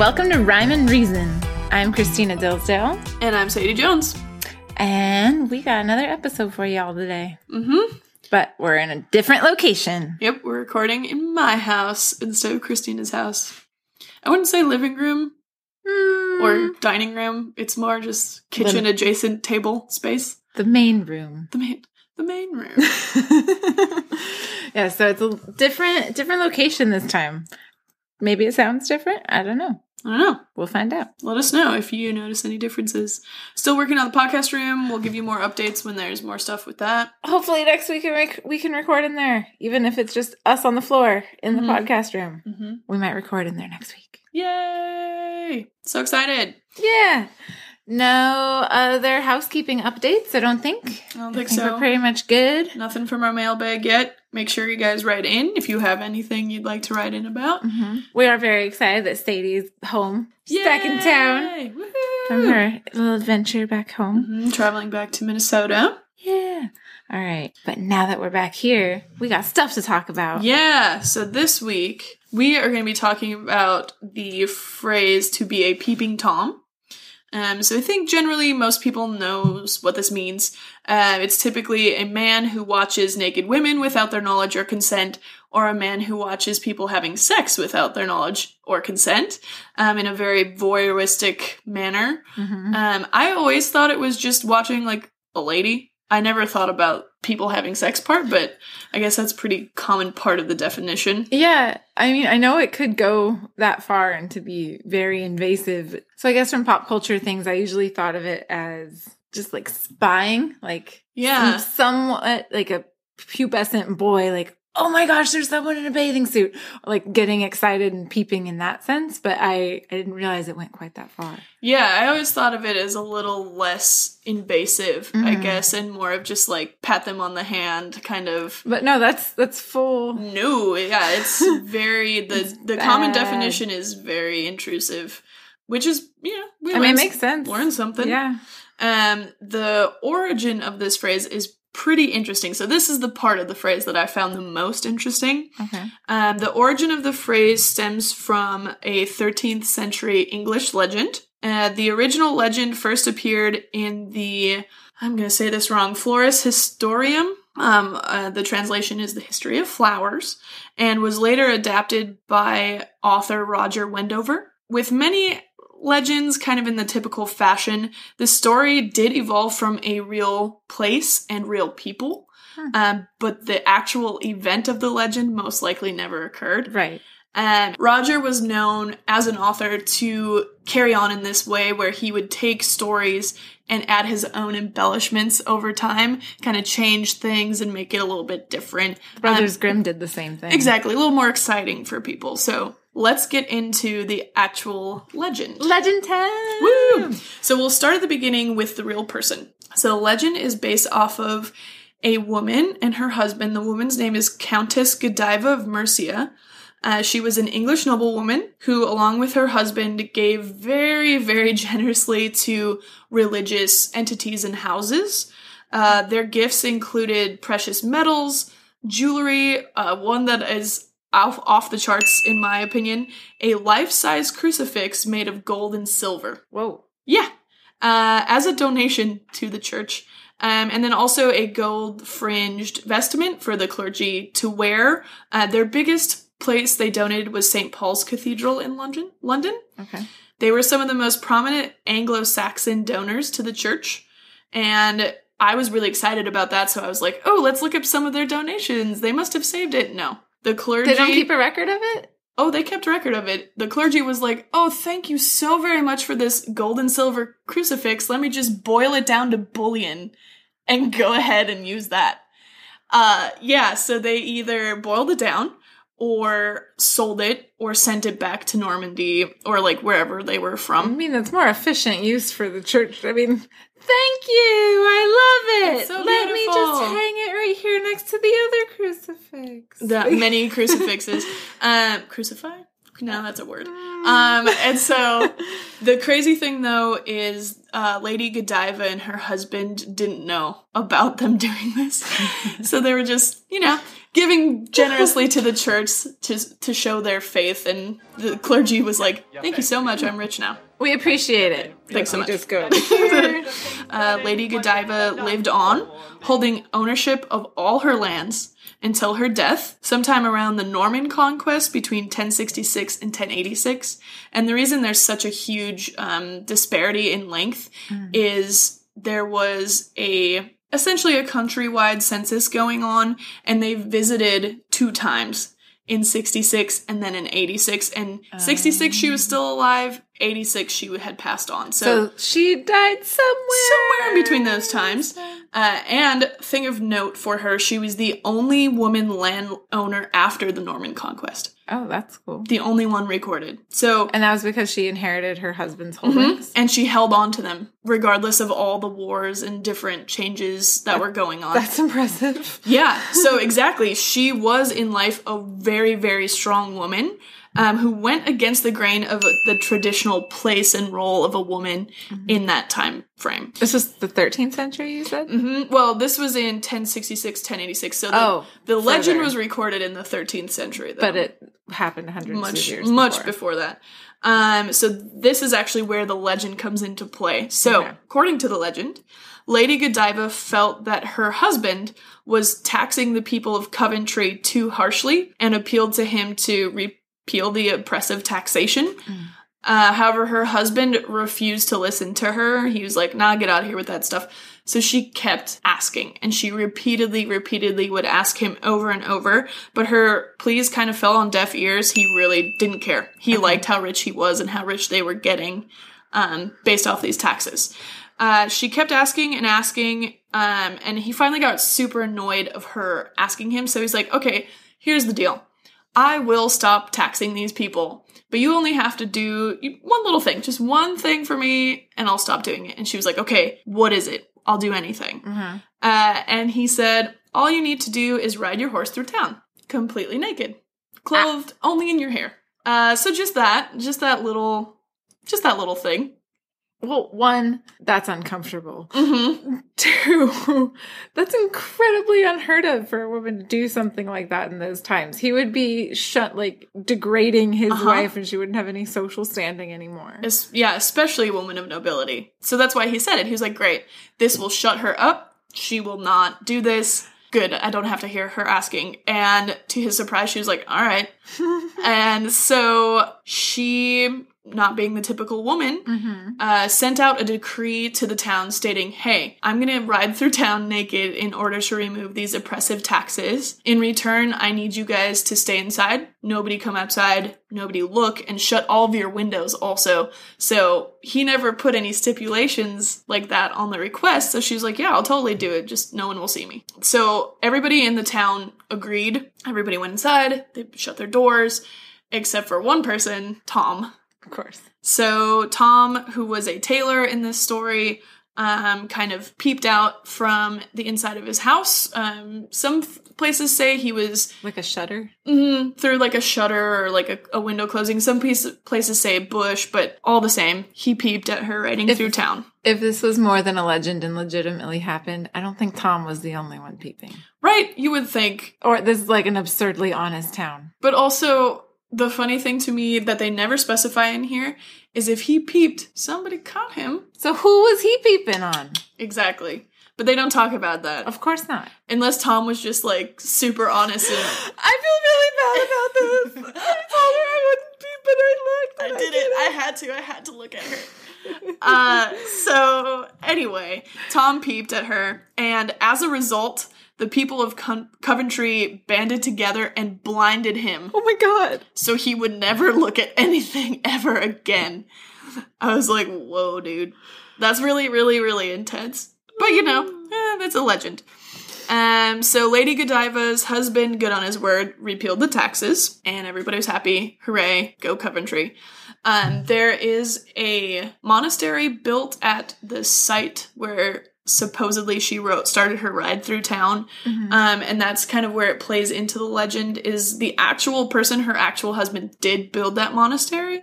welcome to Rhyme and Reason. I'm Christina Dillsdale, And I'm Sadie Jones. and we got another episode for y'all today. Mm-hmm. But we're in a different location. Yep, we're recording in my house instead of Christina's house. I wouldn't say living room Hmm, or dining room. It's more just kitchen adjacent table space. the main room. The main the main room. yeah, so it's a different different location this time. Maybe it sounds different. I don't know. I don't know. We'll find out. Let us know if you notice any differences. Still working on the podcast room. We'll give you more updates when there's more stuff with that. Hopefully next week we can, we can record in there, even if it's just us on the floor in the Mhm. podcast room. Mm-hmm. We might record in there next week. Yay! So excited. Yeah. No other housekeeping updates, I don't think. I don't I think think so. we're pretty much good. Nothing from our mailbag yet. Make sure you guys write in if you have anything you'd like to write in about. hmm We are very excited that Sadie's home. She's back in town Yay! from her little adventure back home. Mhm, Traveling back to Minnesota. Yeah. All right. But now that we're back here, we got stuff to talk about. Yeah, so this week we are going to be talking about the phrase to be a peeping Tom. Um, so I think generally most people knows what this means. Uh, it's typically a man who watches naked women without their knowledge or consent, or a man who watches people having sex without their knowledge or consent, um, in a very voyeuristic manner. Mhm. Um, I always thought it was just watching like a lady. I never thought about people having sex part, but I guess that's a pretty common part of the definition. Yeah, I mean, I know it could go that far and to be very invasive. So I guess from pop culture things, I usually thought of it as just like spying, like Yeah. some, somewhat like a pubescent boy, like, oh my gosh, there's someone in a bathing suit, like getting excited and peeping in that sense. But I, I didn't realize it went quite that far. Yeah, I always thought of it as a little less invasive, I Mhm. guess, and more of just like pat them on the hand kind of But no, that's that's full. No, yeah, it's very the It's the common definition is very intrusive, which is, you know, we I mean, it makes sense. learn something. Yeah. Um, the origin of this phrase is pretty interesting. So this is the part of the phrase that I found the most interesting. Okay. Um, the origin of the phrase stems from a 13th century English legend. Uh, the original legend first appeared in the, I'm going to say this wrong, Florus Historium. Um, uh, the translation is the history of flowers, and was later adapted by author Roger Wendover. With many legends kind of in the typical fashion, the story did evolve from a real place and real people. Hmm. Um, but the actual event of the legend most likely never occurred. Right. And Roger was known as an author to carry on in this way where he would take stories and add his own embellishments over time, kind of change things and make it a little bit different. Brothers Um, Grimm did the same thing. Exactly, a little more exciting for people. So let's get into the actual legend. Legend time. Woo! So we'll start at the beginning with the real person. So the legend is based off of a woman and her husband. The woman's name is Countess Godiva of Mercia. Uh, she was an English noblewoman who, along with her husband, gave very, very generously to religious entities and houses. Uh, their gifts included precious metals, jewelry, uh, one that is off, off the charts, in my opinion, a life size crucifix made of gold and silver. Whoa. Yeah, uh, as a donation to the church. Um, and then also a gold fringed vestment for the clergy to wear. Uh, their biggest place they donated was St. Paul's Cathedral in London. London. Okay. They were some of the most prominent Anglo Saxon donors to the church. And I was really excited about that. So I was like, oh, let's look up some of their donations. They must have saved it. No. The clergy. They don't keep a record of it? Oh, they kept a record of it. The clergy was like, oh, thank you so very much for this gold and silver crucifix. Let me just boil it down to bullion and go ahead and use that. Uh, yeah, so they either boiled it down or sold it or sent it back to Normandy or like wherever they were from. I mean, that's more efficient use for the church. I mean, thank you. I love it. So Let me just hang it right here next to the other crucifix. The many crucifixes. Um, crucify? No, that's a word. Um, and so the crazy thing though is uh, Lady Godiva and her husband didn't know about them doing this. so they were just, you know, giving generously to the church to, to show their faith. And the clergy was like, thank you so much, I'm rich now. We appreciate it. Thanks so much. Just go. Uh, Lady Godiva lived on, holding ownership of all her lands until her death, sometime around the Norman conquest between 1066 and 1086. And the reason there's such a huge um, disparity in length is there was a essentially a countrywide census going on, and they visited two times. In 66 and then in 86. And 66, she was oh. still alive. 86, she had passed on. so she died somewhere. somewhere in between those times. Uh, and thing of note for her, she was the only woman landowner after the Norman conquest. Oh, that's cool. The only one recorded. So, And that was because she inherited her husband's Mhm. holdings. and she held on to them regardless of all the wars and different changes that were going on. That's impressive. Yeah, so exactly. She was in life a very, very strong woman um, who went against the grain of the traditional place and role of a woman in that time frame. This was the 13th century, you said? hmm Well, this was in 1066, 1086. So the, Oh, the legend further. was recorded in the 13th century, though. But it happened hundreds much of years much before. before that. Um, so this is actually where the legend comes into play. So, Okay. according to the legend, Lady Godiva felt that her husband was taxing the people of Coventry too harshly and appealed to him to repeal the oppressive taxation. Uh, however, her husband refused to listen to her. He was like, nah, get out of here with that stuff. So she kept asking, and she repeatedly, repeatedly would ask him over and over, but her pleas kind of fell on deaf ears. He really didn't care. He liked how rich he was and how rich they were getting um, based off these taxes. Uh, she kept asking and asking, um, and he finally got super annoyed of her asking him. So he's like, okay, here's the deal. I will stop taxing these people, but you only have to do one little thing, just one thing for me, and I'll stop doing it. And she was like, okay, what is it? I'll do anything. Mhm. Uh, and he said, all you need to do is ride your horse through town, completely naked, clothed only in your hair. Uh, so just that, just that little, just that little thing. Well, one, that's uncomfortable. Mm-hmm. Two, that's incredibly unheard of for a woman to do something like that in those times. He would be shut, like degrading his Uh-huh. wife, and she wouldn't have any social standing anymore. Yeah, especially a woman of nobility. So that's why he said it. He was like, great, this will shut her up. She will not do this. Good, I don't have to hear her asking. And to his surprise, she was like, all right. and so she, not being the typical woman, Mm-hmm. uh, sent out a decree to the town stating, hey, I'm gonna ride through town naked in order to remove these oppressive taxes. In return, I need you guys to stay inside. Nobody come outside, nobody look, and shut all of your windows also. So he never put any stipulations like that on the request. So she was like, yeah, I'll totally do it. Just no one will see me. So everybody in the town agreed. Everybody went inside. They shut their doors, except for one person, Tom. Of course. So Tom, who was a tailor in this story, um, kind of peeped out from the inside of his house. Um, some f- places say he was Like a shutter. mm, through like a shutter or like a, a window closing. Some piece, places say bush, but all the same, he peeped at her riding If- through town. If this was more than a legend and legitimately happened, I don't think Tom was the only one peeping. Right? You would think, Or this is like an absurdly honest town. but also. The funny thing to me that they never specify in here is if he peeped, somebody caught him. So who was he peeping on? Exactly. But they don't talk about that. Of course not. Unless Tom was just like super honest and I feel really bad about this. I told her I wouldn't peep, but I looked. I and did it. I had to. I had to look at her. Uh, so anyway, Tom peeped at her, and as a result, the people of Co- Coventry banded together and blinded him, Oh my god. so he would never look at anything ever again. I was like, "Whoa, dude, that's really, really, really intense." But you know, eh, that's a legend. Um, so Lady Godiva's husband, good on his word, repealed the taxes, and everybody was happy. Hooray, go Coventry. Um, there is a monastery built at the site where supposedly she wrote started her ride through town. Mm-hmm. um, and that's kind of where it plays into the legend is the actual person her actual husband did build that monastery.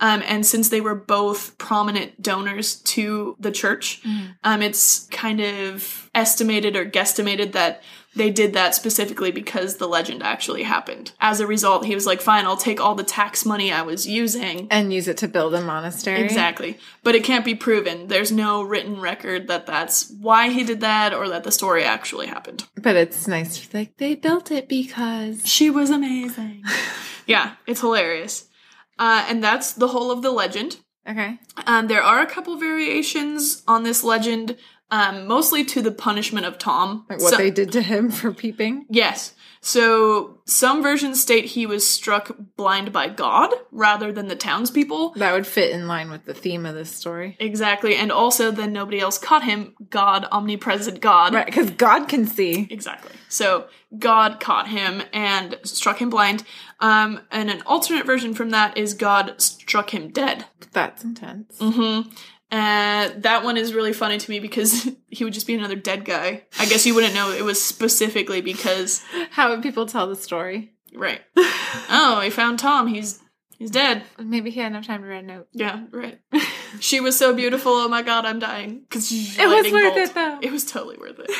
Um, and since they were both prominent donors to the church, um, it's kind of estimated or guesstimated that they did that specifically because the legend actually happened. As a result, he was like, fine, I'll take all the tax money I was using. And use it to build a monastery. Exactly. But it can't be proven. There's no written record that that's why he did that or that the story actually happened. But it's nice. Like they built it because. She was amazing. yeah, it's hilarious. Uh, and that's the whole of the legend. Okay. Um, there are a couple variations on this legend, um, mostly to the punishment of Tom. Like what So- they did to him for peeping. Yes. So some versions state he was struck blind by God rather than the townspeople. That would fit in line with the theme of this story. Exactly. And also then nobody else caught him. God, omnipresent God. Right, because God can see. Exactly. So God caught him and struck him blind. Um, and an alternate version from that is God struck him dead. That's intense. Mm-hmm. Uh, that one is really funny to me because he would just be another dead guy. I guess you wouldn't know it was specifically because How would people tell the story? right. Oh, we found Tom. He's he's dead. Maybe he had enough time to write a note. Yeah, right. she was so beautiful. Oh my god, I'm dying. Because It was worth it, though. It was totally worth it.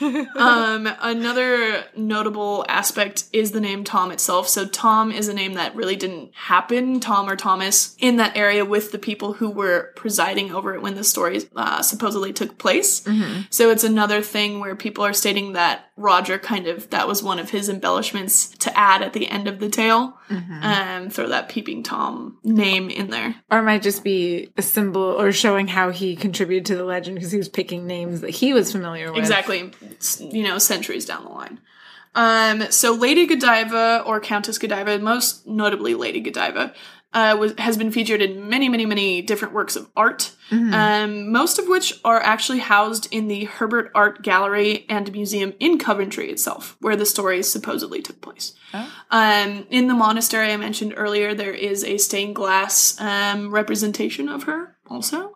Um, another notable aspect is the name Tom itself. So Tom is a name that really didn't happen, Tom or Thomas, in that area with the people who were presiding over it when the story uh, supposedly took place. So it's another thing where people are stating that Roger kind of that was one of his embellishments to add at the end of the tale, and throw that peeping Tom name in there. Or it might just be a symbol or showing how he contributed to the legend because he was picking names that he was familiar with. Exactly, you know, centuries down the line. Um, so Lady Godiva or Countess Godiva, most notably Lady Godiva, uh, was, has been featured in many, many, many different works of art, um, most of which are actually housed in the Herbert Art Gallery and Museum in Coventry itself, where the story supposedly took place. Um, in the monastery I mentioned earlier, there is a stained glass um, representation of her also,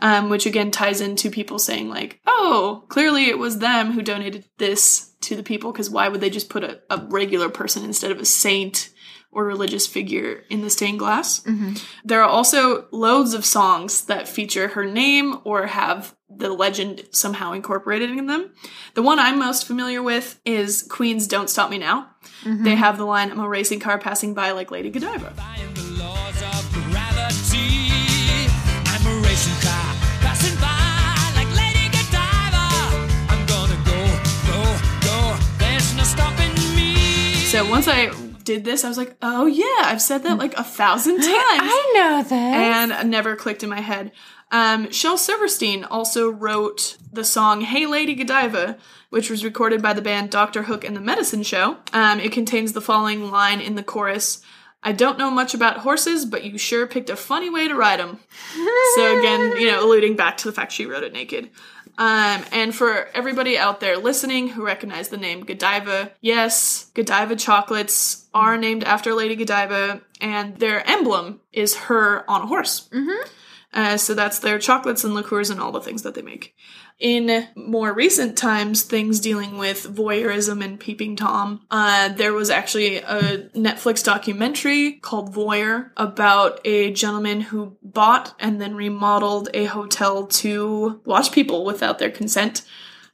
um, which again ties into people saying like, "Oh, clearly it was them who donated this to the people." Because why would they just put a, a regular person instead of a saint or religious figure in the stained glass? There are also loads of songs that feature her name or have the legend somehow incorporated in them. The one I'm most familiar with is Queen's "Don't Stop Me Now." They have the line, "I'm a racing car passing by like Lady Godiva." Defying the laws of gravity. I'm a racing car passing by like Lady Godiva. I'm gonna go, go, go. There's no stopping me. So once I did this, I was like, "Oh yeah, I've said that like a thousand times." I know this. and never clicked in my head. Um, Shel Silverstein also wrote the song "Hey Lady Godiva," which was recorded by the band Doctor Hook and the Medicine Show. Um, it contains the following line in the chorus. I don't know much about horses, but you sure picked a funny way to ride them. so again, you know, alluding back to the fact she wrote it naked. Um, and for everybody out there listening who recognize the name Godiva, yes, Godiva chocolates are named after Lady Godiva, and their emblem is her on a horse. Uh, so that's their chocolates and liqueurs and all the things that they make. In more recent times, things dealing with voyeurism and peeping tom, uh, there was actually a Netflix documentary called Voyeur about a gentleman who bought and then remodeled a hotel to watch people without their consent.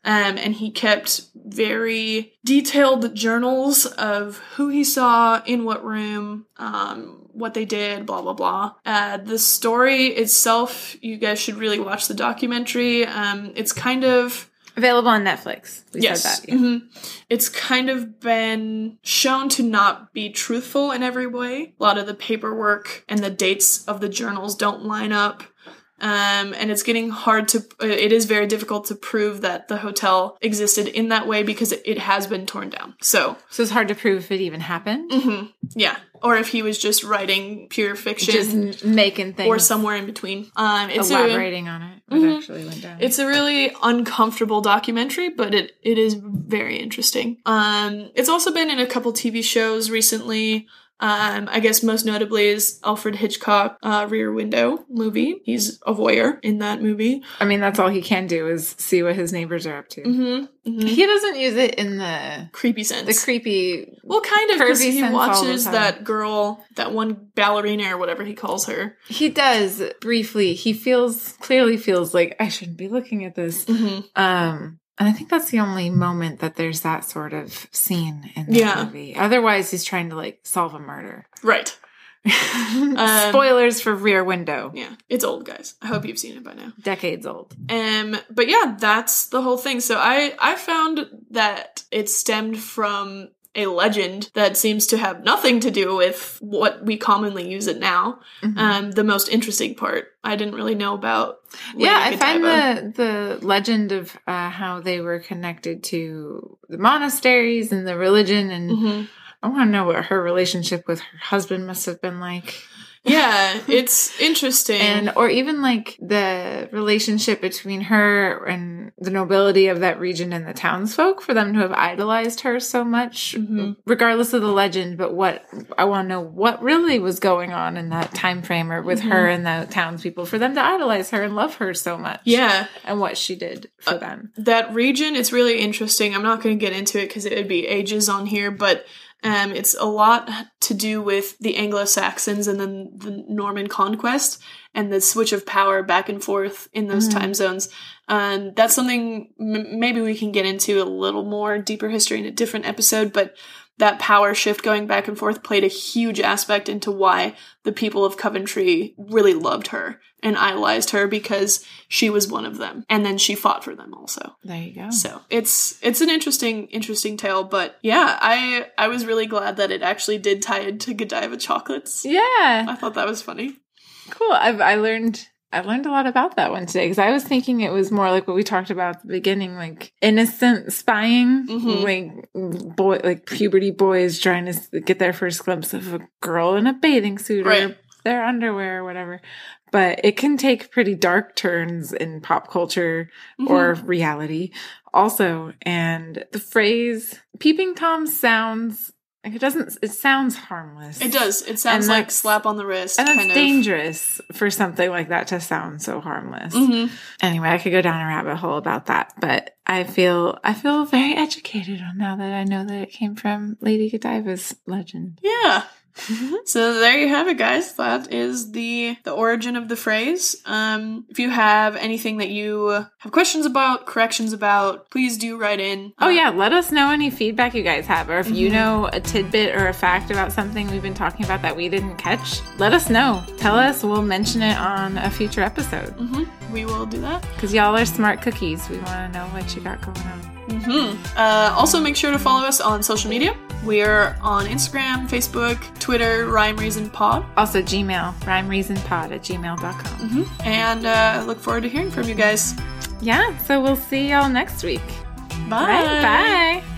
Um, and he kept very detailed journals of who he saw, in what room, um, what they did, blah, blah, blah. Uh, the story itself, you guys should really watch the documentary. Um, it's kind of. Available on Netflix. We Yes. said that. yeah. mhm. It's kind of been shown to not be truthful in every way. A lot of the paperwork and the dates of the journals don't line up. Um, and it's getting hard to, uh, it is very difficult to prove that the hotel existed in that way because it, it has been torn down. So, So it's hard to prove if it even happened. yeah. Or if he was just writing pure fiction Just making things or somewhere in between. Um, it's a, elaborating on it. What actually went down. It's a really uncomfortable documentary, but it, it is very interesting. Um, it's also been in a couple TV shows recently. Um, I guess most notably is Alfred Hitchcock uh, Rear Window movie. He's a voyeur in that movie. I mean, that's all he can do is see what his neighbors are up to. Mm-hmm. mm-hmm. He doesn't use it in the Creepy sense. the creepy. well, kind of because he sense all the watches that girl, that one ballerina or whatever he calls her. He does briefly. He feels clearly feels like I shouldn't be looking at this. Mm-hmm. Um, and I think that's the only moment that there's that sort of scene in the Yeah. movie. Otherwise, he's trying to like solve a murder. Right. Um, Spoilers for Rear Window. Yeah, it's old, guys. I hope you've seen it by now. Decades old. Um, but yeah, that's the whole thing. So I I found that it stemmed from a legend that seems to have nothing to do with what we commonly use it now. Mhm. Um, the most interesting part I didn't really know about. yeah, I Lady find the the legend of uh, how they were connected to the monasteries and the religion, and Mhm. I want to know what her relationship with her husband must have been like. Yeah, it's interesting. and or even like the relationship between her and the nobility of that region and the townsfolk for them to have idolized her so much Mhm. regardless of the legend but what i want to know what really was going on in that time frame or with her and the townspeople for them to idolize her and love her so much yeah, and what she did for Uh, them that region it's really interesting i'm not going to get into it because it would be ages on here but um, it's a lot to do with the anglo-saxons and then the norman conquest and the switch of power back and forth in those Mhm. time zones and that's something m- maybe we can get into a little more deeper history in a different episode but that power shift going back and forth played a huge aspect into why the people of Coventry really loved her and idolized her because she was one of them. And then she fought for them also. there you go So it's it's an interesting interesting tale, but yeah, I I was really glad that it actually did tie into Godiva chocolates. yeah I thought that was funny. cool I've, i learned I learned a lot about that one today because I was thinking it was more like what we talked about at the beginning, like innocent spying, Mhm. like boy, like puberty boys trying to get their first glimpse of a girl in a bathing suit or their underwear or whatever. But it can take pretty dark turns in pop culture or reality also. And the phrase peeping Tom sounds it doesn't, it sounds harmless. It does. It sounds like slap on the wrist And it's dangerous for something like that to sound so harmless. Mhm. Anyway, I could go down a rabbit hole about that, but I feel I feel very educated on now that I know that it came from Lady Godiva's legend. Yeah. So there you have it, guys. That is the the origin of the phrase. Um, if you have anything that you have questions about, corrections about, please do write in. Oh Uh, yeah, let us know any feedback you guys have, or if you Mhm. know a tidbit or a fact about something we've been talking about that we didn't catch. Let us know. Tell us. We'll mention it on a future episode. mhm, we will do that. Because y'all are smart cookies. We want to know what you got going on. Mm-hmm. Uh, also, make sure to follow us on social media. We are on Instagram, Facebook, Twitter, Rhyme Reason Pod, Also, Gmail, rhymereasonpod at gmail.com. and uh, look forward to hearing from you guys. Yeah, so we'll see y'all next week. Bye. Right, bye.